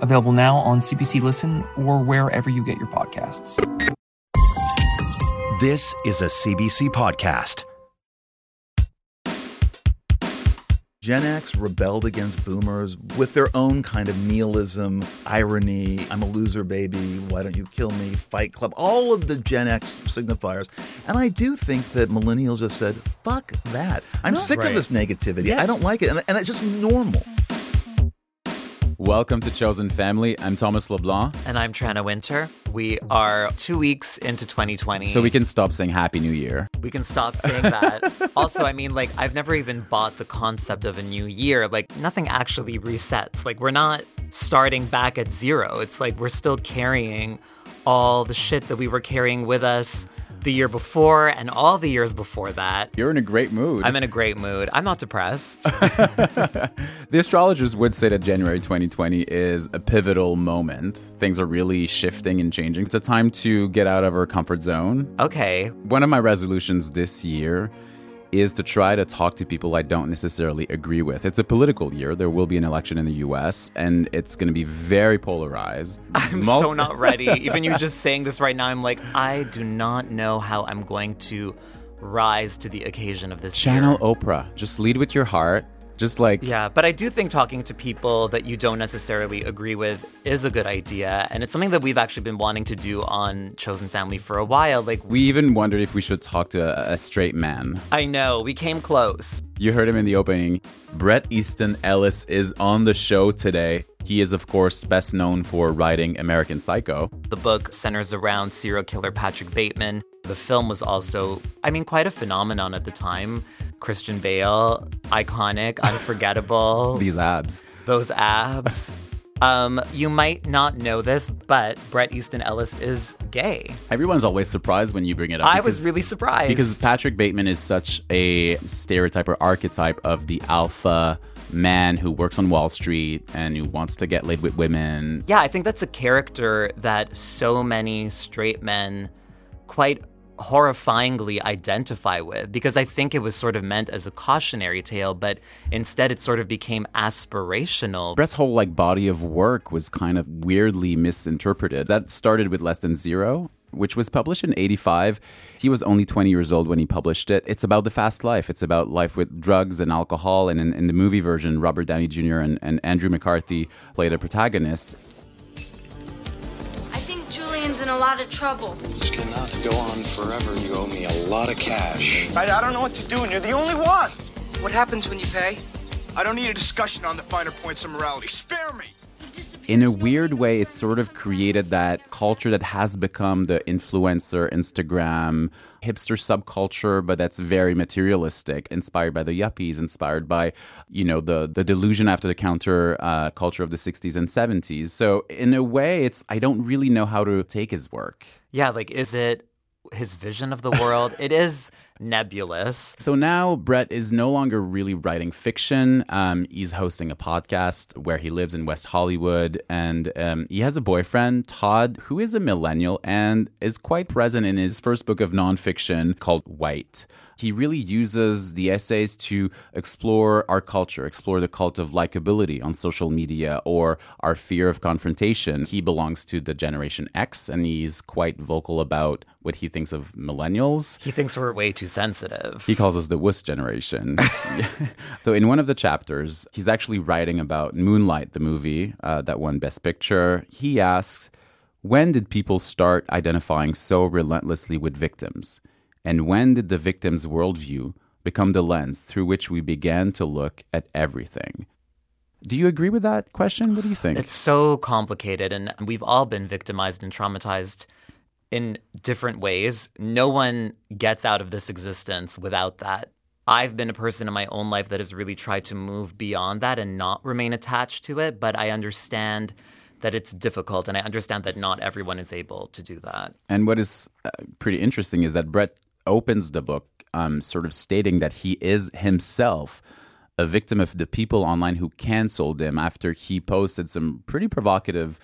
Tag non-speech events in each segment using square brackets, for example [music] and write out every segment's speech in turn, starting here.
available now on CBC Listen or wherever you get your podcasts. This is a CBC podcast. Gen X rebelled against boomers with their own kind of nihilism, irony, I'm a loser, baby, why don't you kill me, fight club, all of the Gen X signifiers. And I do think that millennials just said, fuck that. I'm sick Right. of this negativity. I don't like it. And, and it's just normal. Welcome to Chosen Family. I'm Thomas LeBlanc. And I'm Tranna Wintour. We are two weeks into 2020. So we can stop saying Happy New Year. we can stop saying that. [laughs] also, I mean, like, I've never even bought the concept of a new year. Like, nothing actually resets. Like, we're not starting back at zero. It's like we're still carrying all the shit that we were carrying with us the year before and all the years before that. You're in a great mood. I'm in a great mood. I'm not depressed. [laughs] [laughs] the astrologers would say that January 2020 is a pivotal moment. Things are really shifting and changing. It's a time to get out of our comfort zone. okay. One of my resolutions this year is to try to talk to people I don't necessarily agree with. It's a political year. There will be an election in the US, and it's going to be very polarized. I'm so not ready. [laughs] Even you just saying this right now, I'm like, I do not know how I'm going to rise to the occasion of this Channel year. Oprah. Just lead with your heart. Just like Yeah, but I do think talking to people that you don't necessarily agree with is a good idea. And it's something that we've actually been wanting to do on Chosen Family for a while. Like, we even wondered if we should talk to a, a straight man. I know, we came close. You heard him in the opening. Bret Easton Ellis is on the show today. He is, of course, best known for writing American Psycho. The book centers around serial killer Patrick Bateman. The film was also, I mean, quite a phenomenon at the time. Christian Bale, iconic, [laughs] unforgettable. These abs. those abs. [laughs] Um, you might not know this, but Bret Easton Ellis is gay. Everyone's always surprised when you bring it up. I was really surprised. Because Patrick Bateman is such a stereotype or archetype of the alpha man who works on Wall Street and who wants to get laid with women. yeah, I think that's a character that so many straight men quite horrifyingly identify with because I think it was sort of meant as a cautionary tale, but instead it sort of became aspirational. Bret's whole like body of work was kind of weirdly misinterpreted. That started with Less Than Zero, which was published in 85. He was only 20 years old when he published it. It's about the fast life. It's about life with drugs and alcohol. And in, in the movie version, Robert Downey Jr. and, and Andrew McCarthy play the protagonists. I think Julian's in a lot of trouble. This cannot go on forever. You owe me a lot of cash. I, I don't know what to do, and you're the only one. What happens when you pay? I don't need a discussion on the finer points of morality. Spare me. In a weird way, it sort of created that culture that has become the influencer, Instagram, hipster subculture, but that's very materialistic, inspired by the yuppies, inspired by, you know, the the delusion after the counter uh, culture of the 60s and 70s. So in a way, it's I don't really know how to take his work. Yeah, like, is it his vision of the world? it is nebulous. So now Bret is no longer really writing fiction. Um, he's hosting a podcast where he lives in West Hollywood, and um, he has a boyfriend, Todd, who is a millennial and is quite present in his first book of nonfiction called White. He really uses the essays to explore our culture, explore the cult of likability on social media or our fear of confrontation. He belongs to the Generation X and he's quite vocal about what he thinks of millennials. He thinks we're way too sensitive. He calls us the wuss generation. [laughs] [laughs] so, in one of the chapters, he's actually writing about Moonlight, the movie uh, that won Best Picture. He asks, When did people start identifying so relentlessly with victims? And when did the victim's worldview become the lens through which we began to look at everything? Do you agree with that question? What do you think? It's so complicated, and we've all been victimized and traumatized in different ways. No one gets out of this existence without that. I've been a person in my own life that has really tried to move beyond that and not remain attached to it, but I understand that it's difficult. And I understand that not everyone is able to do that. And what is uh, pretty interesting is that Brett opens the book um, sort of stating that he is himself a victim of the people online who canceled him after he posted some pretty provocative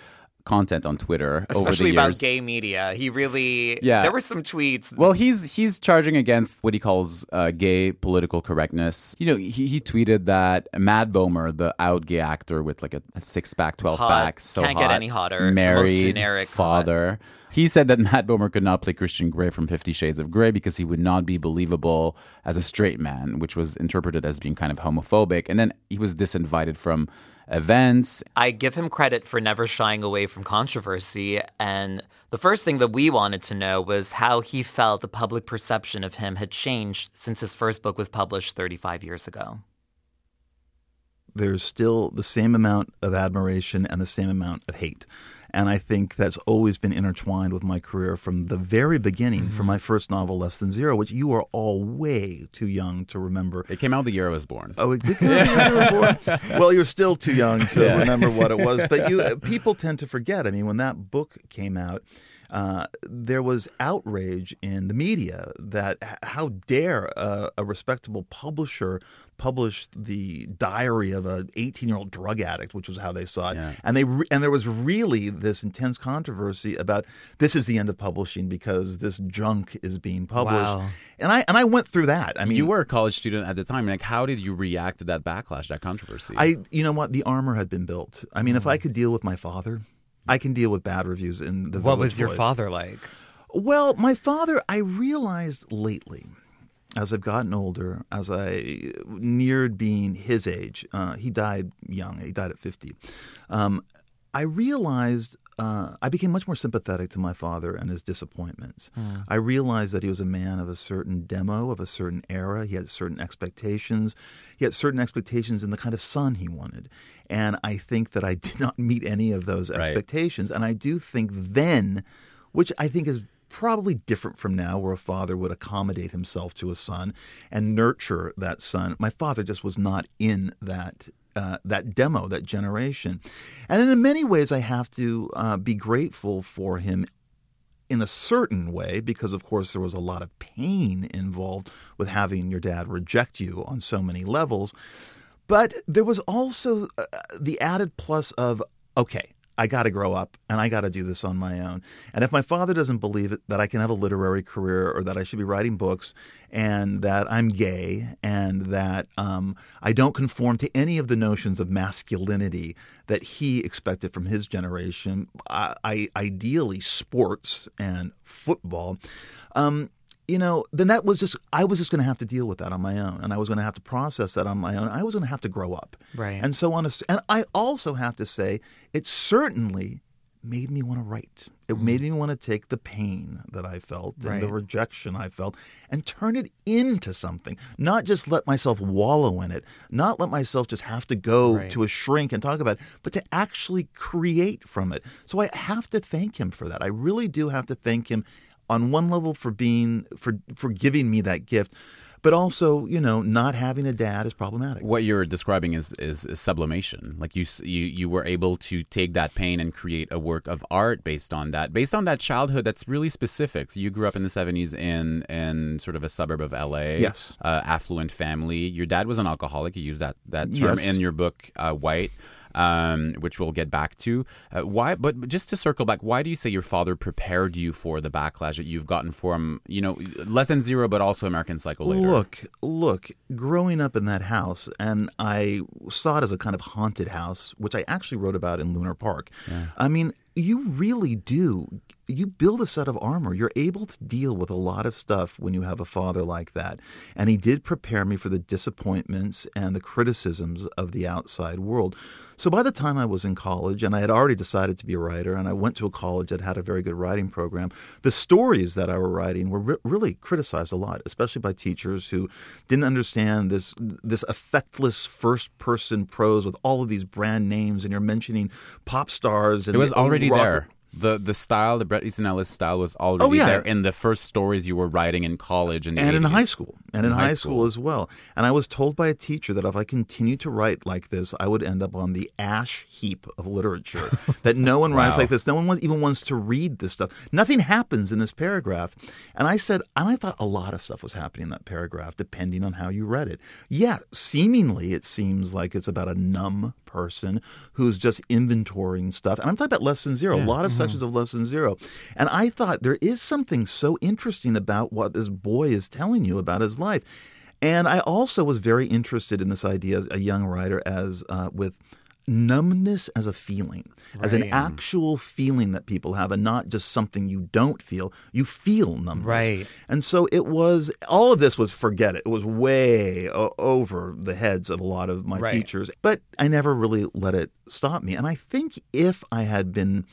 content on Twitter Especially over the about gay media. He really, Yeah. there were some tweets. Well, he's he's charging against what he calls uh, gay political correctness. You know, he, he tweeted that Matt Bomer, the out gay actor with like a, a six pack, twelve Hot. pack, so Can't get any hotter. Married, generic hot. father. He said that Matt Bomer could not play Christian Grey from Fifty Shades of Grey because he would not be believable as a straight man, which was interpreted as being kind of homophobic. And then he was disinvited from events. I give him credit for never shying away from controversy. And the first thing that we wanted to know was how he felt the public perception of him had changed since his first book was published 35 years ago. there's still the same amount of admiration and the same amount of hate. And I think that's always been intertwined with my career from the very beginning, from mm-hmm. my first novel, Less Than Zero, which you are all way too young to remember. It came out the year I was born. Oh, it did come out the year you were born? [laughs] Well, you're still too young to Yeah. remember what it was. But you, [laughs] people tend to forget. I mean, when that book came out, uh, there was outrage in the media that how dare uh, a respectable publisher publish the diary of an 18 year old drug addict, which was how they saw it. And they re- and there was really this intense controversy about this is the end of publishing because this junk is being published. Wow. And I and I went through that. I mean, you were a college student at the time. Like, how did you react to that backlash, that controversy? I, you know what, the armor had been built. I mean, if I could deal with my father, I can deal with bad reviews in the. What was your Voice. father like? Well, my father, I realized lately, as I've gotten older, as I neared being his age, uh, he died young. He died at fifty. Um, I realized. Uh, I became much more sympathetic to my father and his disappointments. Hmm. I realized that he was a man of a certain demo, of a certain era. He had certain expectations. He had certain expectations in the kind of son he wanted. And I think that I [laughs] did not meet any of those Right. expectations. And I do think then, which I think is probably different from now, where a father would accommodate himself to a son and nurture that son. My father just was not in that. Uh, that demo, that generation. And in many ways, I have to uh, be grateful for him in a certain way, because of course there was a lot of pain involved with having your dad reject you on so many levels. But there was also uh, the added plus of, okay, I got to grow up and I got to do this on my own. And if my father doesn't believe it, that I can have a literary career or that I should be writing books and that I'm gay and that um, I don't conform to any of the notions of masculinity that he expected from his generation, I, I ideally sports and football. Um, you know, then that was just, I was just going to have to deal with that on my own. And I was going to have to process that on my own. I was going to have to grow up. Right. And so on. A, and I also have to say, it certainly made me want to write. It mm. made me want to take the pain that I felt and the rejection I felt and turn it into something. Not just let myself wallow in it, not let myself just have to go Right. to a shrink and talk about it, but to actually create from it. So I have to thank him for that. I really do have to thank him on one level for being for for giving me that gift, but also, you know, not having a dad is problematic. what you're describing is, is, is sublimation. Like you, you, you were able to take that pain and create a work of art based on that, based on that childhood that's really specific. You grew up in the '70s in in sort of a suburb of LA, Yes. uh, affluent family. Your dad was an alcoholic. You use that that term Yes. in your book, uh, White. Um, which we'll get back to. Uh, why? But just to circle back, why do you say your father prepared you for the backlash that you've gotten from, you know, less than zero, but also American Psycho later? Look, look, growing up in that house, and I saw it as a kind of haunted house, which I actually wrote about in Lunar Park. I mean, you really do. You build a set of armor. You're able to deal with a lot of stuff when you have a father like that. And he did prepare me for the disappointments and the criticisms of the outside world. So by the time I was in college, and I had already decided to be a writer, and I went to a college that had a very good writing program, the stories that I were writing were re- really criticized a lot, especially by teachers who didn't understand this this effectless first person prose with all of these brand names, and you're mentioning pop stars. And It was already rock- there. The the style, the Bret Easton Ellis style, was already Oh, yeah. there in the first stories you were writing in college and and in high school. And in, high, school. as well. And i was told by a teacher that if i continued to write like this i would end up on the ash heap of literature [laughs] that no one writes Wow. like this. No one even wants to read this stuff. Nothing happens in this paragraph. And i said and i thought a lot of stuff was happening in that paragraph depending on how you read it. Yeah seemingly it seems like it's about a numb person who's just inventorying stuff. And i'm talking about Less Than Zero a lot of sections of Less Than Zero. And i thought there is something so interesting about what this boy is telling you about his life. And i also was very interested in this idea as a young writer as uh, with numbness as a feeling as an actual feeling that people have and not just something you don't feel you feel numbness Right. and so it was all of this was forget it. It was way o- over the heads of a lot of my Right. teachers, but I never really let it stop me. And I think if I had been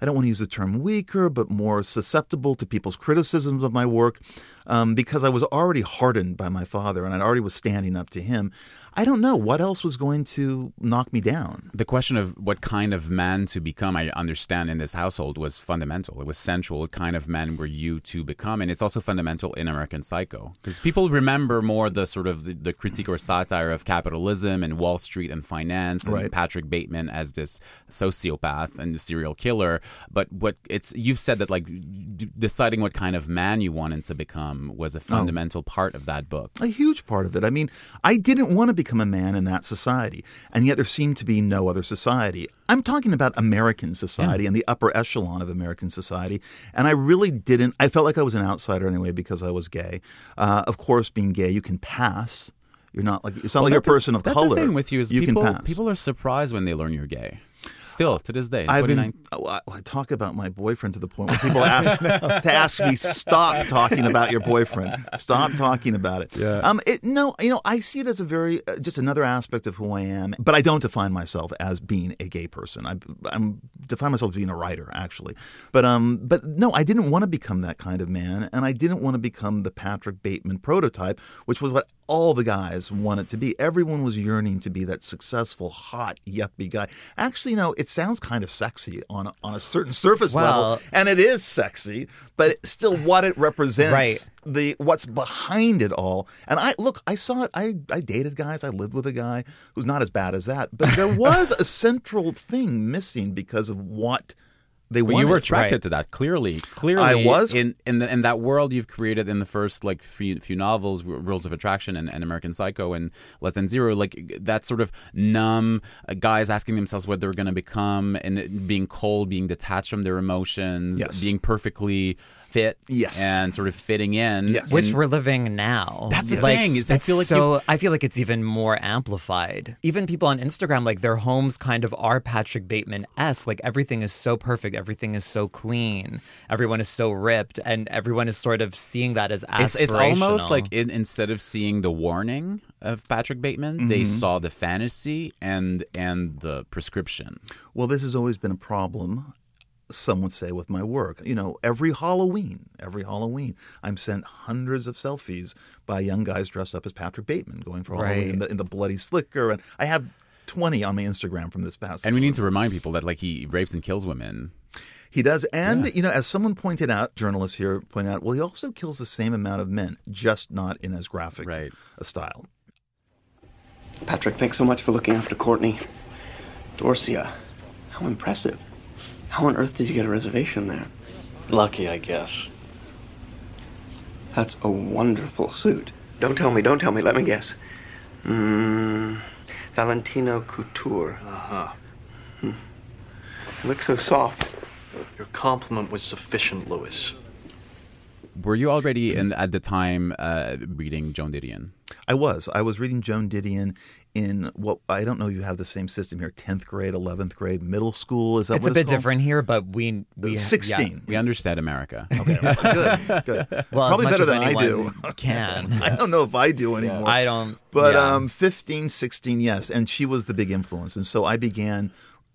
I don't want to use the term weaker, but more susceptible to people's criticisms of my work, um, because I was already hardened by my father and I already was standing up to him. I don't know what else was going to knock me down. The question of what kind of man to become, I understand in this household, was fundamental. It was central. What kind of man were you to become? And it's also fundamental in American Psycho. Because people remember more the sort of the, the critique or satire of capitalism and Wall Street and finance and Right. Patrick Bateman as this sociopath and serial killer. But what it's you've said that like d- deciding what kind of man you wanted to become was a fundamental part of that book. A huge part of it. I mean, I didn't want to become a man in that society, and yet there seemed to be no other society. I'm talking about American society and the upper echelon of American society, and I really didn't. I felt like I was an outsider anyway because I was gay. Uh, of course, being gay, you can pass. You're not like it's not like you're a person of that's color. the thing with you is you people can pass. people are surprised when they learn you're gay. Still to this day, I've 29 been. oh, I, I talk about my boyfriend to the point where people ask [laughs] to ask me, "Stop talking about your boyfriend. Stop talking about it." Yeah. Um. It, no. You know, I see it as a very uh, just another aspect of who I am. But I don't define myself as being a gay person. I, I'm define myself as being a writer, actually. But um. But no, I didn't want to become that kind of man, and I didn't want to become the Patrick Bateman prototype, which was what all the guys wanted to be. Everyone was yearning to be that successful, hot, yuppie guy. Actually, you know, it sounds kind of sexy on a, on a certain surface Well- level, and it is sexy, but still what it represents, Right. the what's behind it all. And I look, I saw it. I I dated guys. I lived with a guy who's not as bad as that, but there [laughs] was a central thing missing because of what they wanted. you were attracted to that clearly. Clearly, I was. in in, the, in that world you've created in the first like few, few novels, Rules of Attraction and, and American Psycho and Less Than Zero. Like that sort of numb uh, guys asking themselves what they're going to become and being cold, being detached from their emotions, Yes. being perfectly fit, Yes. and sort of fitting in. Yes. which And- we're living now. That's the like, thing, is I feel like so I feel like it's even more amplified. Even people on Instagram, like their homes kind of are Patrick Bateman s. Like everything is so perfect, everything is so clean, everyone is so ripped, and everyone is sort of seeing that as aspirational. It's, it's almost like in, instead of seeing the warning of Patrick Bateman, they Mm-hmm. saw the fantasy and and the prescription. Well, this has always been a problem. Some would say with my work. You know, every Halloween, every Halloween, I'm sent hundreds of selfies by young guys dressed up as Patrick Bateman, going for Halloween in the, in the bloody slicker, and I have twenty on my Instagram from this past. And we need to remind people that like he rapes and kills women. He does, and you know, as someone pointed out, journalists here point out, well, he also kills the same amount of men, just not in as graphic Right. a style. Patrick, thanks so much for looking after Courtney. Dorsia, uh, how impressive. How on earth did you get a reservation there? Lucky, I guess. That's a wonderful suit. Don't tell me, don't tell me, let me guess. Mmm. Valentino Couture. Uh huh. You looks so soft. Your compliment was sufficient, Lewis. Were you already in at the time uh, reading Joan Didion? I was. I was reading Joan Didion in what I don't know. You have the same system here: tenth grade, eleventh grade, middle school. Is that it's what a bit called? different here, but we we Sixteen. We understand America. Okay, good, good. [laughs] Well, Probably better than I do. [laughs] Can [laughs] I don't know if I do anymore. I don't. But yeah. um, 15, 16, yes. And she was the big influence. And so I began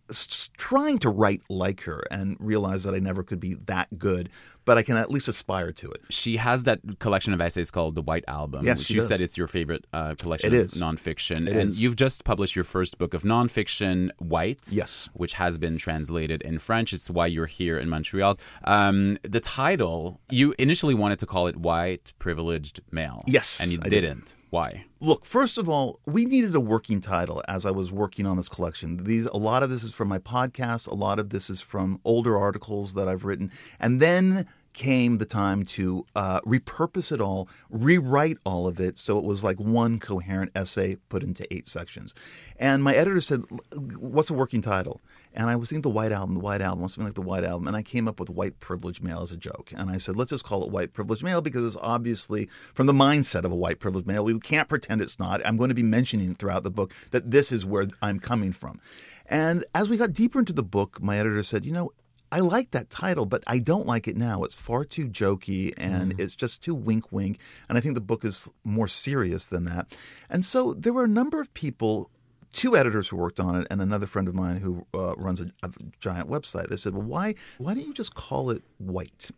s- trying to write like her and realized that I never could be that good, but I can at least aspire to it. She has that collection of essays called The White Album, Yes, which you does. said it's your favorite uh, collection It of is. nonfiction. It and is. you've just published your first book of nonfiction, White. Yes. Which has been translated in French. It's why you're here in Montreal. Um, the title, you initially wanted to call it White Privileged Male. Yes, And you I did. Why? Look, first of all, we needed a working title as I was working on this collection. These a lot of this is from my podcast, a lot of this is from older articles that I've written, and then came the time to uh, repurpose it all, rewrite all of it, so it was like one coherent essay put into eight sections. And my editor said, "What's a working title?" And I was thinking the White Album, the White Album, something like the White Album. And I came up with White Privileged Male as a joke. And I said, let's just call it White Privileged Male because it's obviously from the mindset of a white privileged male. We can't pretend it's not. I'm going to be mentioning throughout the book that this is where I'm coming from. And as we got deeper into the book, my editor said, you know, I like that title, but I don't like it now. It's far too jokey and mm. it's just too wink wink. And I think the book is more serious than that. And so there were a number of people two editors who worked on it and another friend of mine who uh, runs a, a giant website. They said, "Well, why why don't you just call it white?"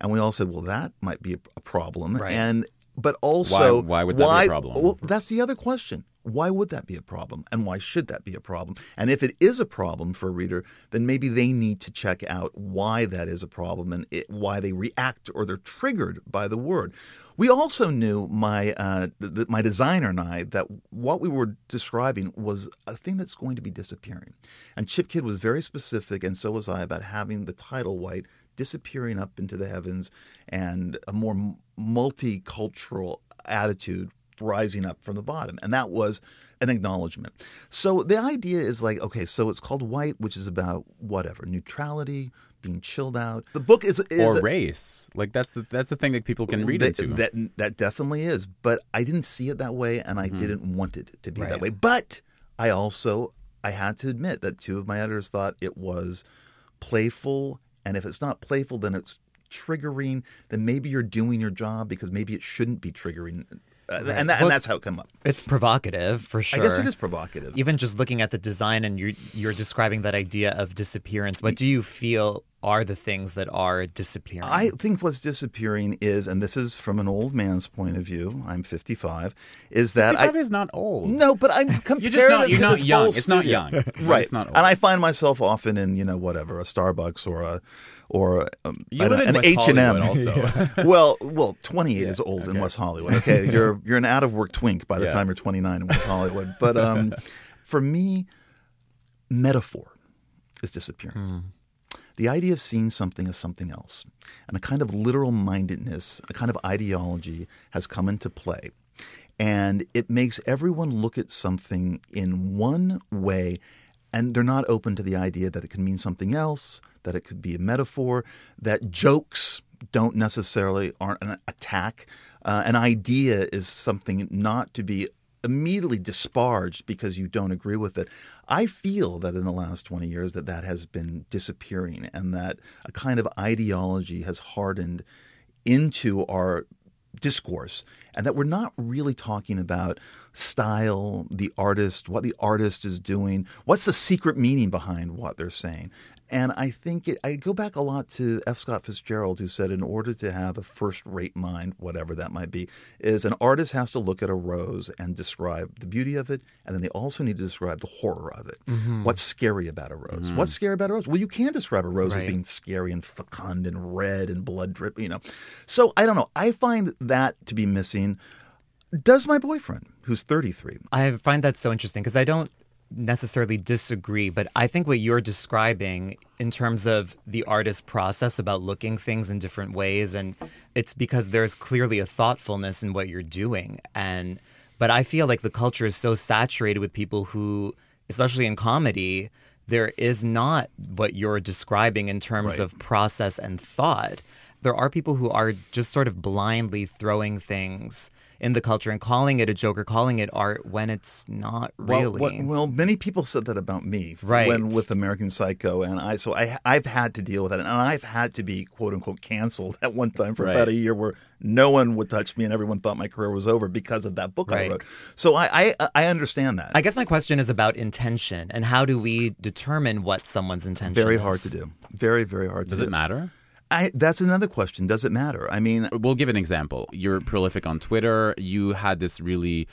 And we all said, "Well, that might be a, a problem." Right. And but also, Why- why would that be a problem? Well, that's the other question. Why would that be a problem? And why should that be a problem? And if it is a problem for a reader, then maybe they need to check out why that is a problem and it, why they react or they're triggered by the word. We also knew my uh, th- my designer and I that what we were describing was a thing that's going to be disappearing. And Chip Kidd was very specific, and so was I, about having the title white disappearing up into the heavens and a more multicultural attitude rising up from the bottom. And that was an acknowledgement. So the idea is like, okay, so it's called White, which is about whatever, neutrality, being chilled out. The book is, is or a- race. Like that's the that's the thing that people can read that, into. That that definitely is, but I didn't see it that way, and I Mhm. didn't want it to be Right. that way. But I also I had to admit that two of my editors thought it was playful, and if it's not playful, then it's triggering. Then maybe you're doing your job because maybe it shouldn't be triggering, uh, Right. and that, Well, and that's how it came up. It's provocative for sure. I guess it is provocative. Even just looking at the design and you're you're describing that idea of disappearance. What do you feel are the things that are disappearing? I think what's disappearing is, and this is from an old man's point of view. I'm 55. Is that 55 I, is not old. No, but I'm comparative [laughs] You're just not- you're to not this young. whole It's not young. Right, right? it's not old. And I find myself often in you know whatever a Starbucks or a or um, You live an H and M. Hollywood also. [laughs] [laughs] well, well, 28 is old in West Hollywood. Okay, you're you're an out of work twink by the Yeah. time you're 29 in West Hollywood. But um, for me, metaphor is disappearing. The idea of seeing something as something else and a kind of literal mindedness, a kind of ideology has come into play. And it makes everyone look at something in one way, and they're not open to the idea that it can mean something else, that it could be a metaphor, that jokes don't necessarily aren't an attack. Uh, an idea is something not to be immediately disparaged because you don't agree with it. I feel that in the last 20 years that that has been disappearing and that a kind of ideology has hardened into our discourse and that we're not really talking about style, the artist, what the artist is doing, what's the secret meaning behind what they're saying. And I think it, I go back a lot to F. Scott Fitzgerald, who said, in order to have a first rate mind, whatever that might be, is an artist has to look at a rose and describe the beauty of it, and then they also need to describe the horror of it. Mhm. What's scary about a rose? Mhm. What's scary about a rose? Well, you can describe a rose as being scary and fecund and red and blood drip, you know. So I don't know. I find that to be missing. Does my boyfriend, who's 33, I find that so interesting because I don't necessarily disagree, but I think what you're describing in terms of the artist process about looking things in different ways and it's because there's clearly a thoughtfulness in what you're doing and but I feel like the culture is so saturated with people who especially in comedy there is not what you're describing in terms Right. of process and thought there are people who are just sort of blindly throwing things in the culture and calling it a joke or calling it art when it's not really. Well, what, well, many people said that about me Right. when with American Psycho, and I so I I've had to deal with that, and I've had to be quote unquote canceled [laughs] at one time for Right. about a year where no one would touch me, and everyone thought my career was over because of that book I wrote. So I I, I understand that. I guess my question is about intention and how do we determine what someone's intention is. Very is? hard to do. Very very hard. To do. Does to it do. matter? I, that's another question. Does it matter? I mean, We'll give an example. You're prolific on Twitter. You had this really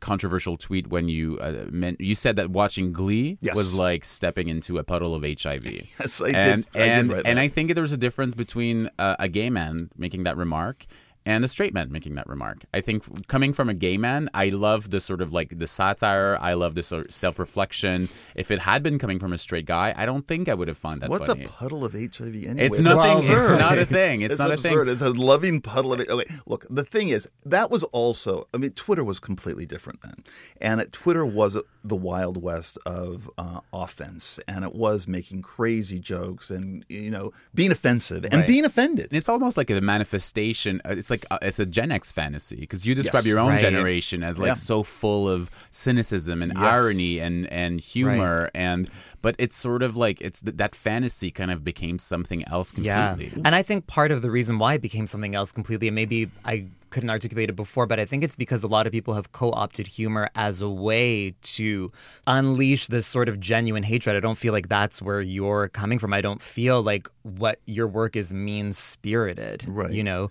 controversial tweet when you uh, meant you said that watching Glee Yes. was like stepping into a puddle of HIV. [laughs] Yes, I did- and, I did and, and. I think there's a difference between uh, a gay man making that remark and a straight man making that remark. I think coming from a gay man, I love the sort of like the satire. I love the sort of self-reflection. If it had been coming from a straight guy, I don't think I would have found that what's funny. a puddle of HIV anyway? It's nothing. It's not a thing. It's not a thing. It's a loving puddle of it. Okay, look, the thing is, that was also. I mean, Twitter was completely different then, and it, Twitter was the wild west of uh, offense, and it was making crazy jokes and you know being offensive and Right. being offended. And it's almost like a manifestation. uh, It's like uh, it's a Gen X fantasy because you describe Yes. your own Right. generation as like Yeah. so full of cynicism and Yes. irony and and humor and but it's sort of like it's th- that fantasy kind of became something else Yeah. completely. And I think part of the reason why it became something else completely, and maybe I couldn't articulate it before, but I think it's because a lot of people have co opted humor as a way to unleash this sort of genuine hatred. I don't feel like that's where you're coming from. I don't feel like what your work is mean spirited. Right. You know?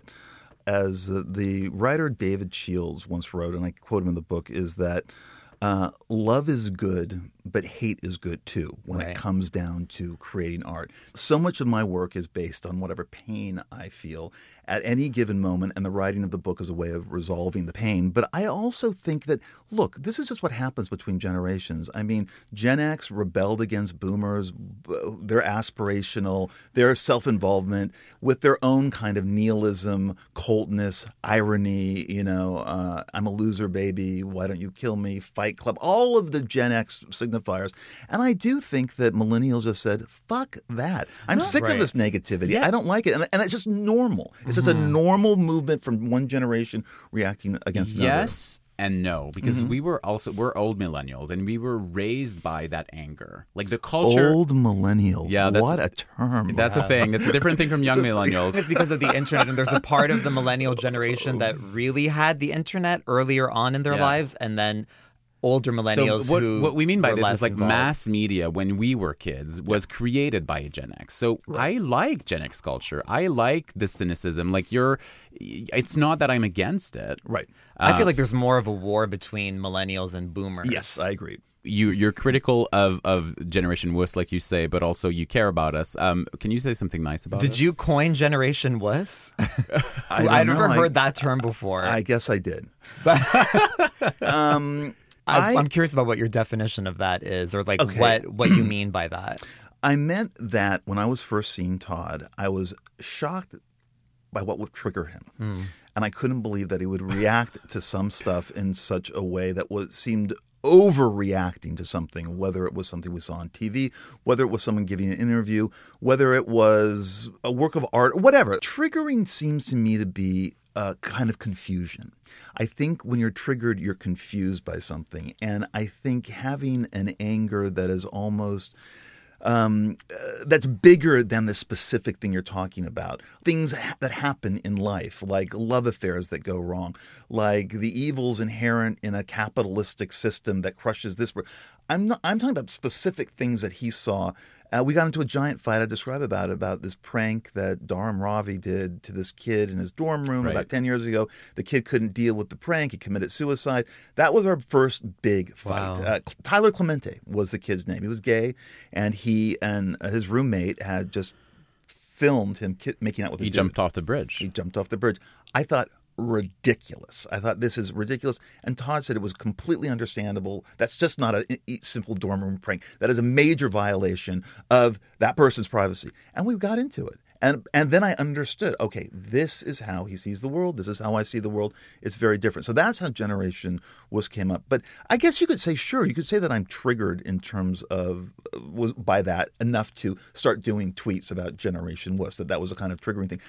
As the writer David Shields once wrote, and I quote him in the book, is that uh, love is good, but hate is good too when Right. it comes down to creating art. So much of my work is based on whatever pain I feel at any given moment, and the writing of the book is a way of resolving the pain. But I also think that, look, this is just what happens between generations. I mean, Gen X rebelled against boomers, they're aspirational, their self involvement with their own kind of nihilism, coldness, irony, you know, uh, I'm a loser, baby, why don't you kill me, Fight Club, all of the Gen X signifiers. And I do think that millennials have said, fuck that. I'm No. sick Right. of this negativity. Yeah. I don't like it. And, and it's just normal. It's just a Mhm. normal movement from one generation reacting against another. Yes and no because Mhm. we were also we're old millennials and we were raised by that anger. Like the culture Old millennial. Yeah, that's- what a term. That's a thing. that's a different thing from young [laughs] millennials. It's because of the internet, and there's a part of the millennial generation that really had the internet earlier on in their Yeah. lives, and then older millennials So what, who what we mean by this is like involved. mass media when we were kids was created by Gen X. So I like Gen X culture. I like the cynicism. Like you're, it's not that I'm against it. Right. I Uh, feel like there's more of a war between millennials and boomers. Yes, I agree. you you're critical of of Generation Wuss, like you say, but also you care about us. Um, can you say something nice about us? Did us? you coin Generation Wuss? [laughs] I I've never I- heard that term before. I guess I did. [laughs] um, I, I'm curious about what your definition of that is, or like Okay. what what you [clears throat] mean by that. I meant that when I was first seeing Todd, I was shocked by what would trigger him. Hmm. And I couldn't believe that he would react to some stuff in such a way that was seemed overreacting to something, whether it was something we saw on TV, whether it was someone giving an interview, whether it was a work of art, whatever. Triggering seems to me to be a kind of confusion. I think when you're triggered, you're confused by something. And I think having an anger that is almost um, uh, that's bigger than the specific thing you're talking about. Things ha- that happen in life, like love affairs that go wrong, like the evils inherent in a capitalistic system that crushes this. I'm not. I'm talking about specific things that he saw. Uh, we got into a giant fight. I describe about about this prank that Dharun Ravi did to this kid in his dorm room Right. about ten years ago. The kid couldn't deal with the prank. He committed suicide. That was our first big fight. Wow. Uh, Tyler Clementi was the kid's name. He was gay, and he and his roommate had just filmed him ki- making out with. a He dude. jumped off the bridge. He jumped off the bridge. I thought ridiculous. I thought this is ridiculous. And Todd said it was completely understandable. That's just not a, simple dorm room prank. That is a major violation of that person's privacy. And we got into it. And and then I understood, okay, this is how he sees the world. This is how I see the world. It's very different. So that's how Generation Wuss came up. But I guess you could say, sure, you could say that I'm triggered in terms of uh, was by that enough to start doing tweets about Generation Wuss. That that was a kind of triggering thing.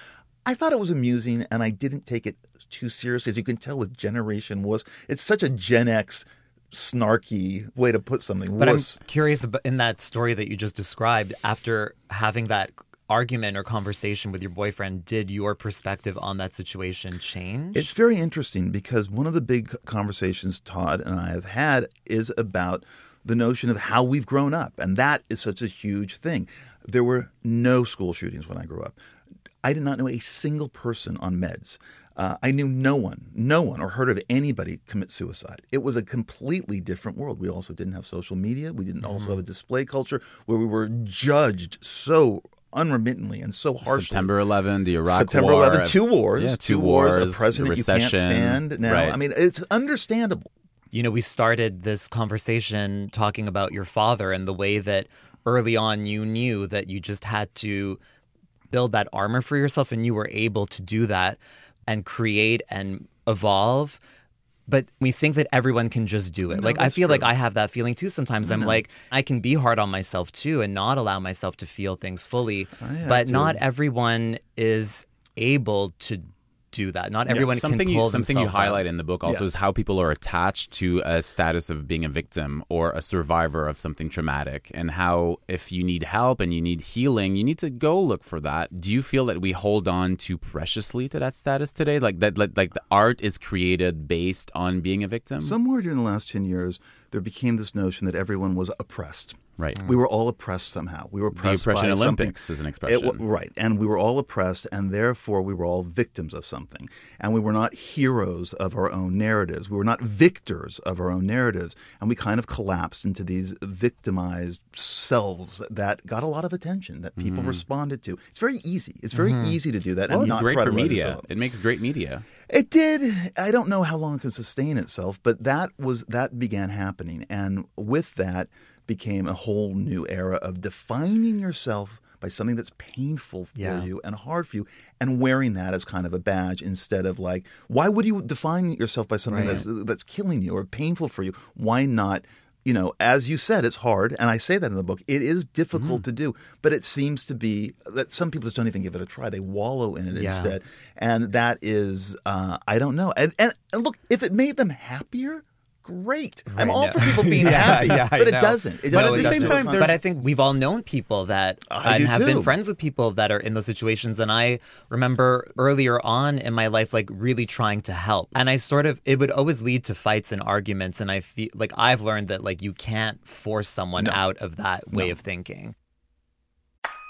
I thought it was amusing, and I didn't take it too seriously. As you can tell with Generation Wuss, it's such a Gen X snarky way to put something. But Wuss. I'm curious about in that story that you just described, after having that argument or conversation with your boyfriend, did your perspective on that situation change? It's very interesting because one of the big conversations Todd and I have had is about the notion of how we've grown up. And that is such a huge thing. There were no school shootings when I grew up. I did not know a single person on meds. Uh, I knew no one, no one, or heard of anybody commit suicide. It was a completely different world. We also didn't have social media. We didn't also have a display culture where we were judged so unremittently and so harshly. September 11, the Iraq September War. 11, two wars, Yeah, two, two wars, wars, a president the you can't stand now. Right. I mean, it's understandable. you know, we started this conversation talking about your father and the way that early on you knew that you just had to build that armor for yourself and you were able to do that and create and evolve. But we think that everyone can just do it. No, like I feel like. I have that feeling too sometimes. I I'm like I can be hard on myself too and not allow myself to feel things fully. I But to. not everyone is able to do that. Not everyone something can pull you, something you themselves out. highlight in the book also Yes. is how people are attached to a status of being a victim or a survivor of something traumatic and how if you need help and you need healing you need to go look for that do you feel that we hold on too preciously to that status today like that like, like the art is created based on being a victim Somewhere during the last 10 years, there became this notion that everyone was oppressed. right We were all oppressed somehow. We were oppressed the oppression by olympics something. is an expression wa- right. And we were all oppressed, and therefore we were all victims of something. And we were not heroes of our own narratives. We were not victors of our own narratives. And we kind of collapsed into these victimized selves that got a lot of attention, that people responded to. It's very easy. It's very easy to do that Mm-hmm. well and it's not great for media it makes great media It did. I don't know how long it can sustain itself, but that was that began happening, and with that became a whole new era of defining yourself by something that's painful for Yeah. you and hard for you, and wearing that as kind of a badge instead of like, why would you define yourself by something Right. that's that's killing you or painful for you? Why not? You know, as you said, it's hard, and I say that in the book. It is difficult to do, but it seems to be that some people just don't even give it a try. They wallow in it Yeah. instead, and that is, uh, I don't know. And, and, and look, if it made them happier, great. I'm all no. for people being [laughs] Yeah, happy, yeah, but it doesn't. It But doesn't at the same time, but I think we've all known people that I and have been friends with people that are in those situations. And I remember earlier on in my life, like really trying to help. And I sort of, it would always lead to fights and arguments. And I feel like I've learned that like you can't force someone No. out of that way of thinking.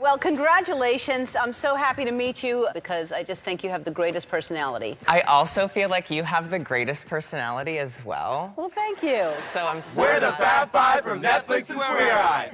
Well, congratulations. I'm so happy to meet you because I just think you have the greatest personality. I also feel like you have the greatest personality as well. Well, thank you. So I'm so We're the glad- Fab Five from Netflix's Queer Eye.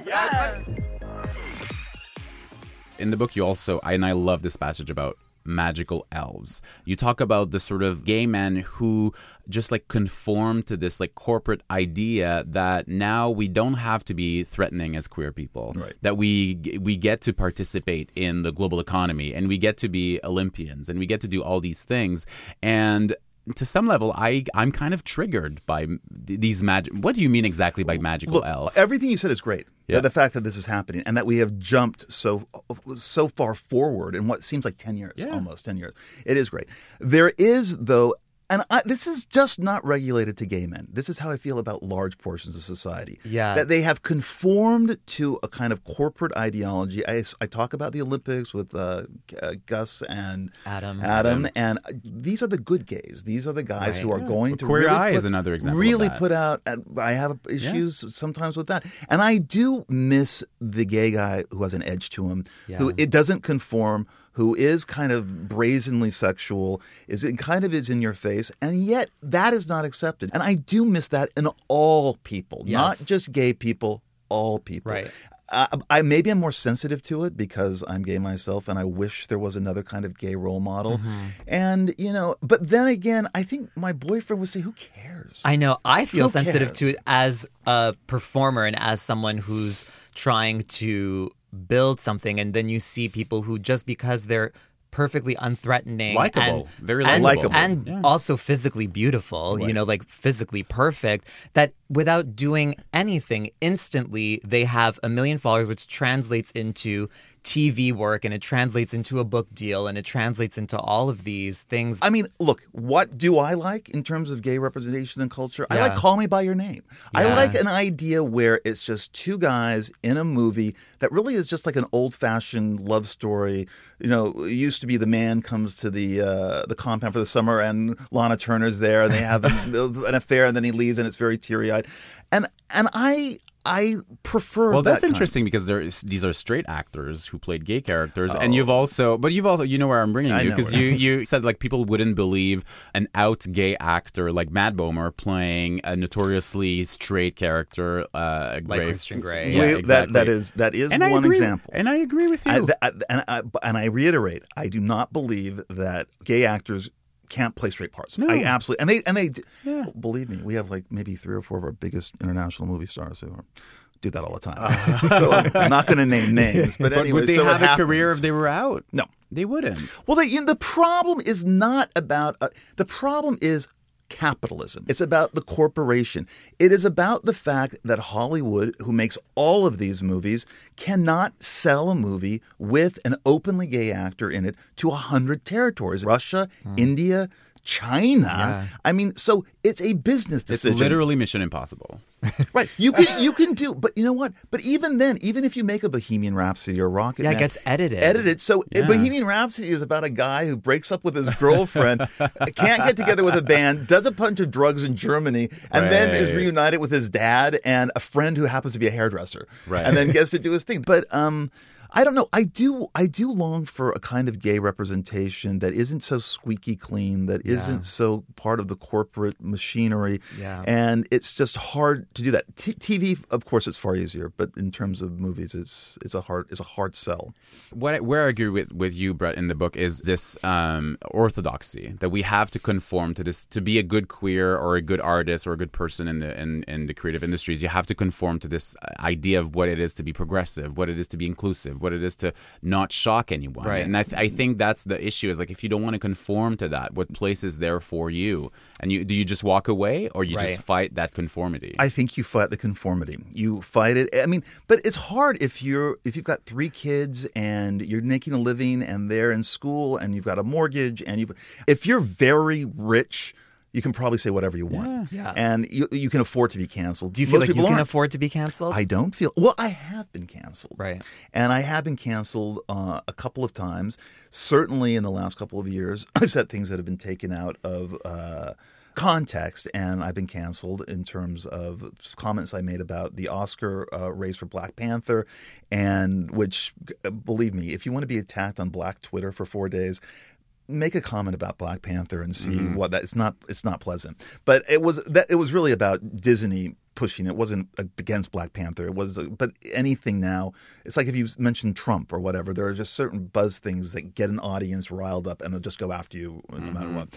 in the book you also and i love this passage about magical elves. You talk about the sort of gay men who just like conform to this like corporate idea that now we don't have to be threatening as queer people. Right. that we we get to participate in the global economy and we get to be olympians and we get to do all these things. And to some level, I I'm kind of triggered by these magic. What do you mean exactly by magical Look, elves? everything you said is great. Yeah. The fact that this is happening and that we have jumped so so far forward in what seems like ten years, almost ten years. It is great. There is though. And I, this is just not regulated to gay men. This is how I feel about large portions of society. Yeah. That they have conformed to a kind of corporate ideology. I, I talk about the Olympics with uh, uh, Gus and Adam. Adam, Adam. and uh, these are the good gays. These are the guys Right. who are Yeah. going Well, to Queer really Eye put, is another example Really put out. I have issues sometimes with that, and I do miss the gay guy who has an edge to him, who it doesn't conform, who is kind of brazenly sexual, is it kind of is in your face, and yet that is not accepted. And I do miss that in all people, not just gay people. all people. Right. Uh, I maybe I'm more sensitive to it because I'm gay myself, and I wish there was another kind of gay role model. Mm-hmm. And you know, but then again, I think my boyfriend would say, "Who cares?" I know. I feel Who sensitive cares? to it as a performer and as someone who's trying to build something, and then you see people who just because they're perfectly unthreatening, Likeable. and, Very likeable. and Yeah. also physically beautiful. You know, like physically perfect. That without doing anything, instantly they have a million followers, which translates into TV work, and it translates into a book deal, and it translates into all of these things. I mean, look, what do I like in terms of gay representation and culture? I like Call Me by Your Name. I like an idea where it's just two guys in a movie that really is just like an old-fashioned love story. You know, it used to be the man comes to the uh, the compound for the summer, and Lana Turner's there, and they have an, [laughs] an affair, and then he leaves, and it's very teary-eyed. And and I I prefer. Well, that that's kind. interesting because there is, these are straight actors who played gay characters, and Oh. you've also, but you've also, you know where I'm bringing I you because you you said like people wouldn't believe an out gay actor like Matt Bomer playing a notoriously straight character, uh, Like Grey- Christian Grey. Yeah, We- that that is that is And one agree- example. and I agree with you. I, th- I- and I, and I reiterate, I do not believe that gay actors can't play straight parts. No. I absolutely and they and they Yeah. believe me. We have like maybe three or four of our biggest international movie stars who are, do that all the time. Uh-huh. [laughs] so I'm not going to name names, but, [laughs] but anyway, would they so have a career if they were out? No, they wouldn't. Well, they, you know, the problem is not about uh, the problem is capitalism. It's about the corporation. It is about the fact that Hollywood, who makes all of these movies, cannot sell a movie with an openly gay actor in it to a hundred territories: Russia, hmm. India. China. Yeah. I mean, so it's a business It's decision. literally Mission Impossible. [laughs] right. You can you can do, but you know what? But even then, even if you make a Bohemian Rhapsody or Rocket Yeah, it gets edited. Edited. So Yeah. Bohemian Rhapsody is about a guy who breaks up with his girlfriend, [laughs] can't get together with a band, does a bunch of drugs in Germany, and then is reunited with his dad and a friend who happens to be a hairdresser, Right. and then gets to do his thing. But um. I don't know. I do. I do long for a kind of gay representation that isn't so squeaky clean, that Yeah. not so part of the corporate machinery. Yeah. And it's just hard to do that. T- TV, of course, it's far easier, but in terms of movies, it's it's a hard it's a hard sell. What I, where I agree with, with you, Bret, in the book is this um, orthodoxy that we have to conform to this to be a good queer or a good artist or a good person in the in, in the creative industries. You have to conform to this uh, idea of what it is to be progressive, what it is to be inclusive, what it is to not shock anyone. Right. And I, th- I think that's the issue. Is like if you don't want to conform to that, what place is there for you? And you do you just walk away or you Right. just fight that conformity? I think you fight the conformity. You fight it. I mean, but it's hard if you're if you've got three kids and you're making a living and they're in school and you've got a mortgage and you've if you're very rich. You can probably say whatever you want, Yeah. Yeah. and you you can afford to be canceled. Do you feel Most like you people can aren't. afford to be canceled? I don't feel well. I have been canceled, Right. And I have been canceled uh, a couple of times. Certainly in the last couple of years, [laughs] I've said things that have been taken out of uh, context, and I've been canceled in terms of comments I made about the Oscar uh, race for Black Panther, and which, believe me, if you want to be attacked on Black Twitter for four days. Make a comment about Black Panther and see Mhm. what that. It's not. It's not pleasant. But it was that. It was really about Disney pushing. It wasn't against Black Panther. It was. But anything now, it's like if you mention Trump or whatever. There are just certain buzz things that get an audience riled up, and they'll just go after you no matter what.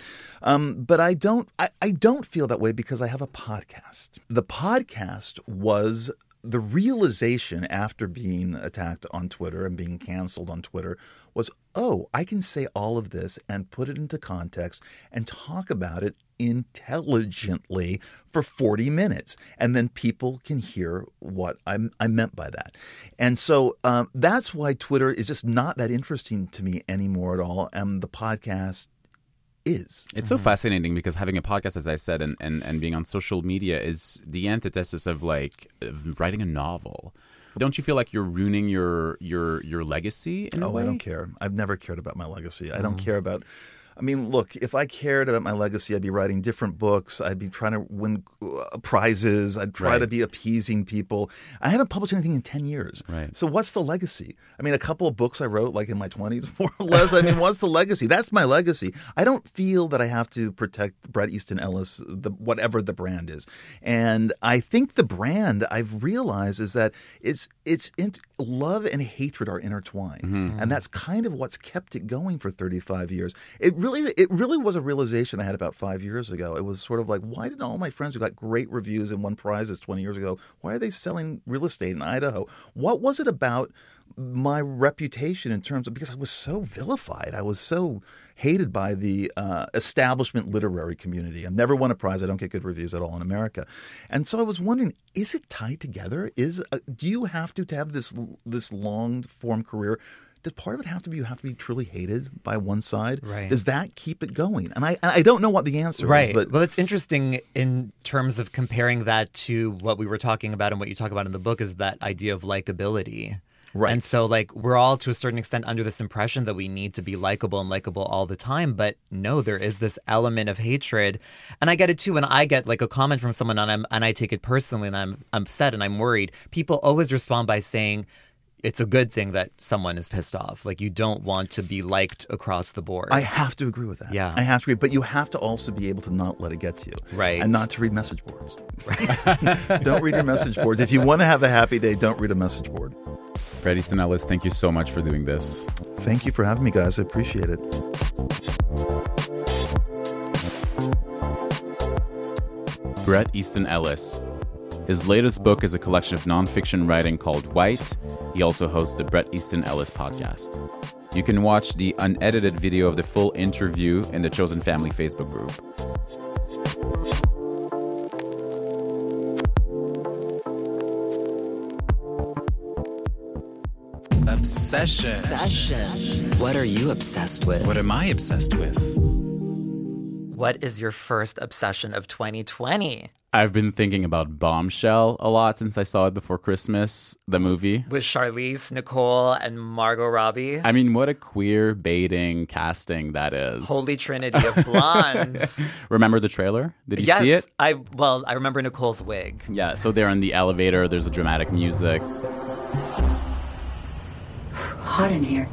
Um, but I don't. I, I don't feel that way because I have a podcast. The podcast was the realization after being attacked on Twitter and being canceled on Twitter was, oh, I can say all of this and put it into context and talk about it intelligently for 40 minutes. And then people can hear what I'm, I meant by that. And so um, that's why Twitter is just not that interesting to me anymore at all. And the podcast is. It's so fascinating because having a podcast, as I said, and, and, and being on social media is the antithesis of like of writing a novel. Don't you feel like you're ruining your your your legacy? Oh? I don't care. I've never cared about my legacy. I don't Mm. care about. I mean, look, if I cared about my legacy, I'd be writing different books. I'd be trying to win uh, prizes. I'd try Right. to be appeasing people. I haven't published anything in 10 years. Right. So what's the legacy? I mean, a couple of books I wrote like in my 20s, [laughs] more or less. I mean, what's the legacy? That's my legacy. I don't feel that I have to protect Bret Easton Ellis, the, whatever the brand is. And I think the brand I've realized is that it's it's in, love and hatred are intertwined, mm-hmm. and that's kind of what's kept it going for 35 years. It really it really was a realization I had about five years ago. It was sort of like, why did all my friends who got great reviews and won prizes 20 years ago, why are they selling real estate in Idaho? What was it about my reputation in terms of because I was so vilified, I was so hated by the uh, establishment literary community. I've never won a prize. I don't get good reviews at all in America, and so I was wondering: is it tied together? Is uh, do you have to to have this this long form career? Does part of it have to be you have to be truly hated by one side? Right. Does that keep it going? And I and I don't know what the answer right. is, but well, it's interesting in terms of comparing that to what we were talking about and what you talk about in the book is that idea of likability. Right. And so, like, we're all to a certain extent under this impression that we need to be likable and likable all the time. But no, there is this element of hatred. And I get it too when I get like a comment from someone and, I'm, and I take it personally and I'm, I'm upset and I'm worried. People always respond by saying, it's a good thing that someone is pissed off. Like, you don't want to be liked across the board. I have to agree with that. Yeah. I have to agree. But you have to also be able to not let it get to you. Right. And not to read message boards. [laughs] [laughs] don't read your message boards. If you want to have a happy day, don't read a message board. Easton Ellis, thank you so much for doing this. Thank you for having me, guys. I appreciate it. Bret Easton Ellis. His latest book is a collection of nonfiction writing called White. He also hosts the Bret Easton Ellis podcast. You can watch the unedited video of the full interview in the Chosen Family Facebook group. Obsession. What are you obsessed with? What am I obsessed with? What is your first obsession of 2020? I've been thinking about Bombshell a lot since I saw it before Christmas, the movie. With Charlize, Nicole, and Margot Robbie. I mean, what a queer baiting casting that is. Holy Trinity of blondes. [laughs] Remember the trailer? Did you yes, see it? I well, I remember Nicole's wig. Yeah, so they're in the elevator, there's a dramatic music. Hot in here.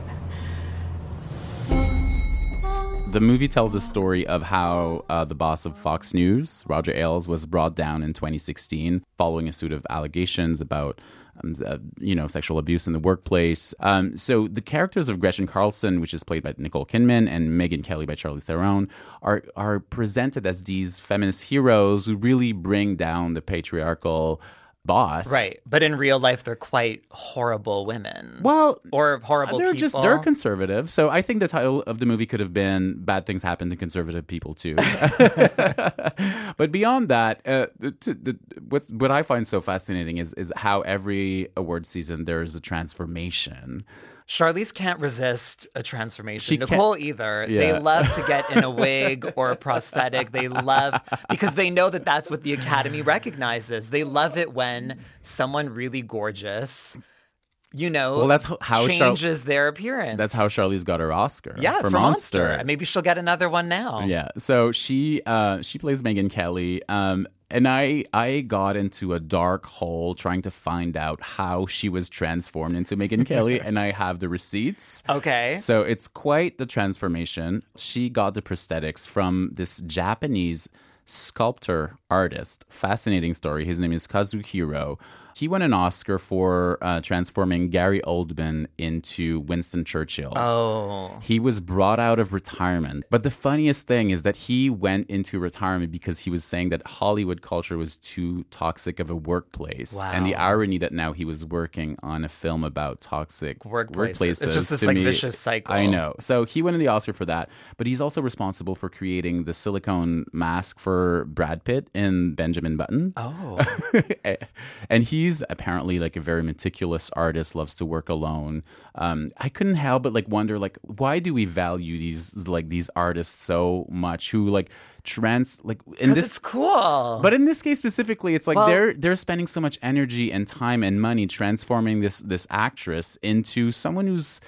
The movie tells a story of how uh, the boss of Fox News, Roger Ailes, was brought down in 2016 following a suit of allegations about. Um, uh, you know, sexual abuse in the workplace. Um, so the characters of Gretchen Carlson, which is played by Nicole Kidman, and Megyn Kelly by Charlize Theron, are are presented as these feminist heroes who really bring down the patriarchal boss. Right. But in real life they're quite horrible women. Well, or horrible they're people. just they're conservative. So I think the title of the movie could have been "Bad Things Happen to Conservative People Too." [laughs] [laughs] but beyond that, uh, the, the, what's what I find so fascinating is is how every award season there is a transformation. Charlize can't resist a transformation. She can't- Nicole either. Yeah. They love to get in a [laughs] wig or a prosthetic. They love because they know that that's what the Academy recognizes. They love it when someone really gorgeous, you know, Well, that's how- how Char- changes their appearance. That's how Charlize got her Oscar. yeah, for, for Monster. And Maybe she'll get another one now. Yeah. So she uh, she plays Megyn Kelly. Um, and I I got into a dark hole trying to find out how she was transformed into Megyn Kelly, [laughs] and I have the receipts. Okay. So it's quite the transformation. She got the prosthetics from this Japanese sculptor artist. Fascinating story. His name is Kazuhiro. He won an Oscar for uh, transforming Gary Oldman into Winston Churchill. Oh. He was brought out of retirement. But the funniest thing is that he went into retirement because he was saying that Hollywood culture was too toxic of a workplace. Wow. And the irony that now he was working on a film about toxic Workplaces. workplaces. It's just this, like, me- vicious cycle. I know. So he won the Oscar for that. But he's also responsible for creating the silicone mask for Brad Pitt in Benjamin Button. Oh. [laughs] and apparently like a very meticulous artist, loves to work alone. Um, I couldn't help but like wonder like why do we value these like these artists so much who like trans like in this it's cool. but in this case specifically, it's like Well- they're they're spending so much energy and time and money transforming this this actress into someone who's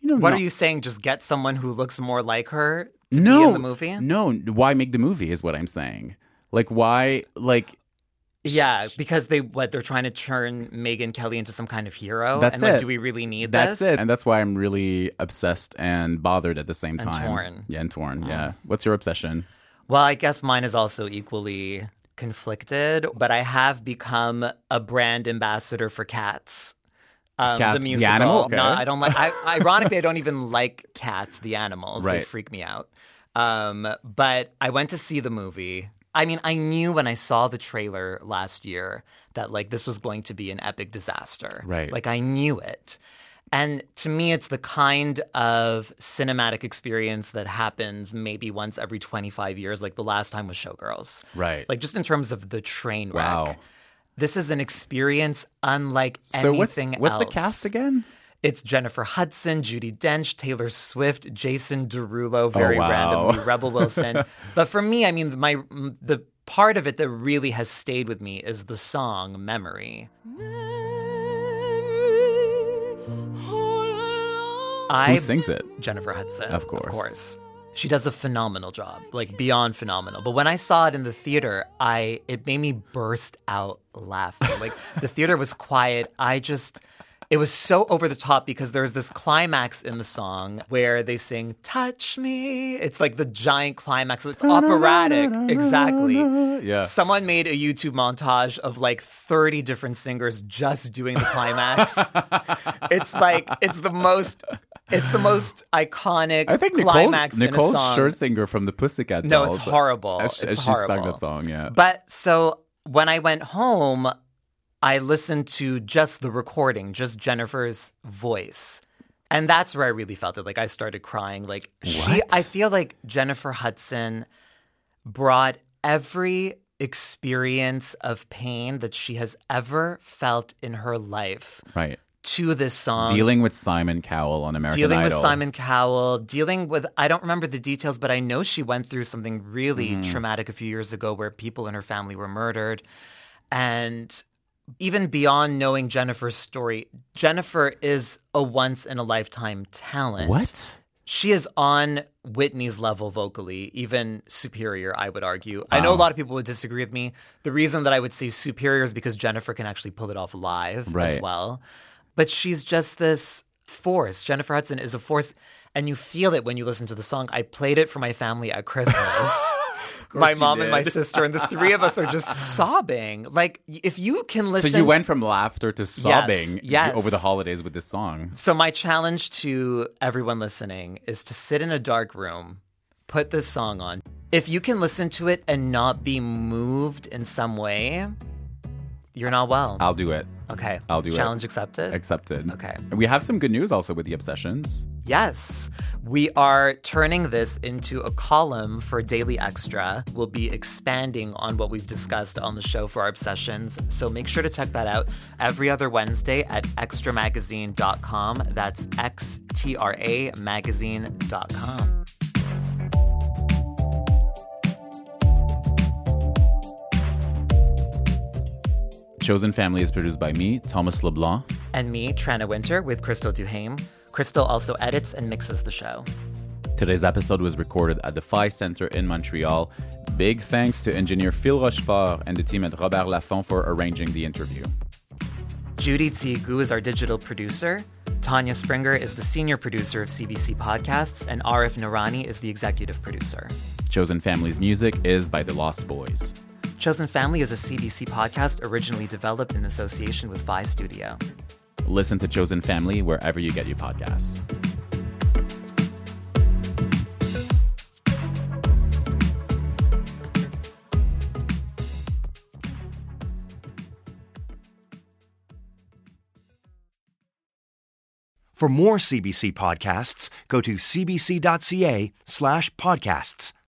you know What not- are you saying? Just get someone who looks more like her to no, be in the movie? No, why make the movie is what I'm saying. Like why like Yeah, because they what they're trying to turn Megyn Kelly into some kind of hero. That's and like, it. do we really need that? That's this? it. And that's why I'm really obsessed and bothered at the same And time. torn. Yeah, and torn. Oh. Yeah. What's your obsession? Well, I guess mine is also equally conflicted, but I have become a brand ambassador for Cats. Um, Cats, the the animal? Okay. No, I don't like. I, [laughs] ironically, I don't even like cats, the animals. They freak me out. Um, but I went to see the movie. I mean, I knew when I saw the trailer last year that like this was going to be an epic disaster. Right. Like I knew it. And to me, it's the kind of cinematic experience that happens maybe once every 25 years. Like the last time was Showgirls. Right. Like just in terms of the train wreck. Wow. This is an experience unlike So what's anything what's the cast again? It's Jennifer Hudson, Judi Dench, Taylor Swift, Jason Derulo, oh, very Oh, wow. randomly, Rebel [laughs] Wilson. but for me, I mean, my the part of it that really has stayed with me is the song "Memory." I, Who sings it? Jennifer Hudson, Of course. Of course. She does a phenomenal job, like beyond phenomenal. But when I saw it in the theater, I it made me burst out laughing. Like the theater was quiet. I just it was so over the top because there's this climax in the song where they sing "Touch Me." It's like the giant climax. It's operatic, exactly. Yeah. Someone made a YouTube montage of like 30 different singers just doing the climax. [laughs] it's like it's the most it's the most iconic I think Nicole, climax Nicole in a song. Scherzinger from the Pussycat Dolls. No, it's horrible. As, It's as she sung horrible. that song, yeah. But so when I went home, I listened to just the recording, just Jennifer's voice. And that's where I really felt it. Like I started crying. Like she I feel like Jennifer Hudson brought every experience of pain that she has ever felt in her life right. to this song. Dealing with Simon Cowell on American dealing Idol. with Simon Cowell, dealing with I don't remember the details, but I know she went through something really Mm-hmm. traumatic a few years ago where people in her family were murdered. And even beyond knowing Jennifer's story, Jennifer is a once in a lifetime talent. What? She is on Whitney's level vocally, even superior, I would argue. I know a lot of people would disagree with me. The reason that I would say superior is because Jennifer can actually pull it off live as well. But she's just this force. Jennifer Hudson is a force, and you feel it when you listen to the song. I played it for my family at Christmas. [laughs] my you mom and my sister, and the three of us are just [laughs] sobbing. Like, if you can listen. So you went from laughter to sobbing yes. over the holidays with this song. So my challenge to everyone listening is to sit in a dark room, put this song on. If you can listen to it and not be moved in some way, you're not well. I'll do it. Okay. I'll do it. Challenge accepted? Accepted. Okay. We have some good news also with the obsessions. Yes. We are turning this into a column for Daily Xtra. We'll be expanding on what we've discussed on the show for our obsessions. So make sure to check that out every other Wednesday at xtramagazine.com. That's X T R A magazine.com. Chosen Family is produced by me, Thomas LeBlanc. And me, Tranna Wintour, with Crystal Duhame. Crystal also edits and mixes the show. Today's episode was recorded at the Phi Center in Montreal. Big thanks to engineer Phil Rochefort and the team at Robert Laffont for arranging the interview. Judy Tsigu is our digital producer. Tanya Springer is the senior producer of CBC Podcasts, and Arif Noorani is the executive producer. Chosen Family's music is by The Lost Boys. Chosen Family is a CBC podcast originally developed in association with Vi Studio. Listen to Chosen Family wherever you get your podcasts. For more CBC podcasts, go to cbc.ca slash podcasts.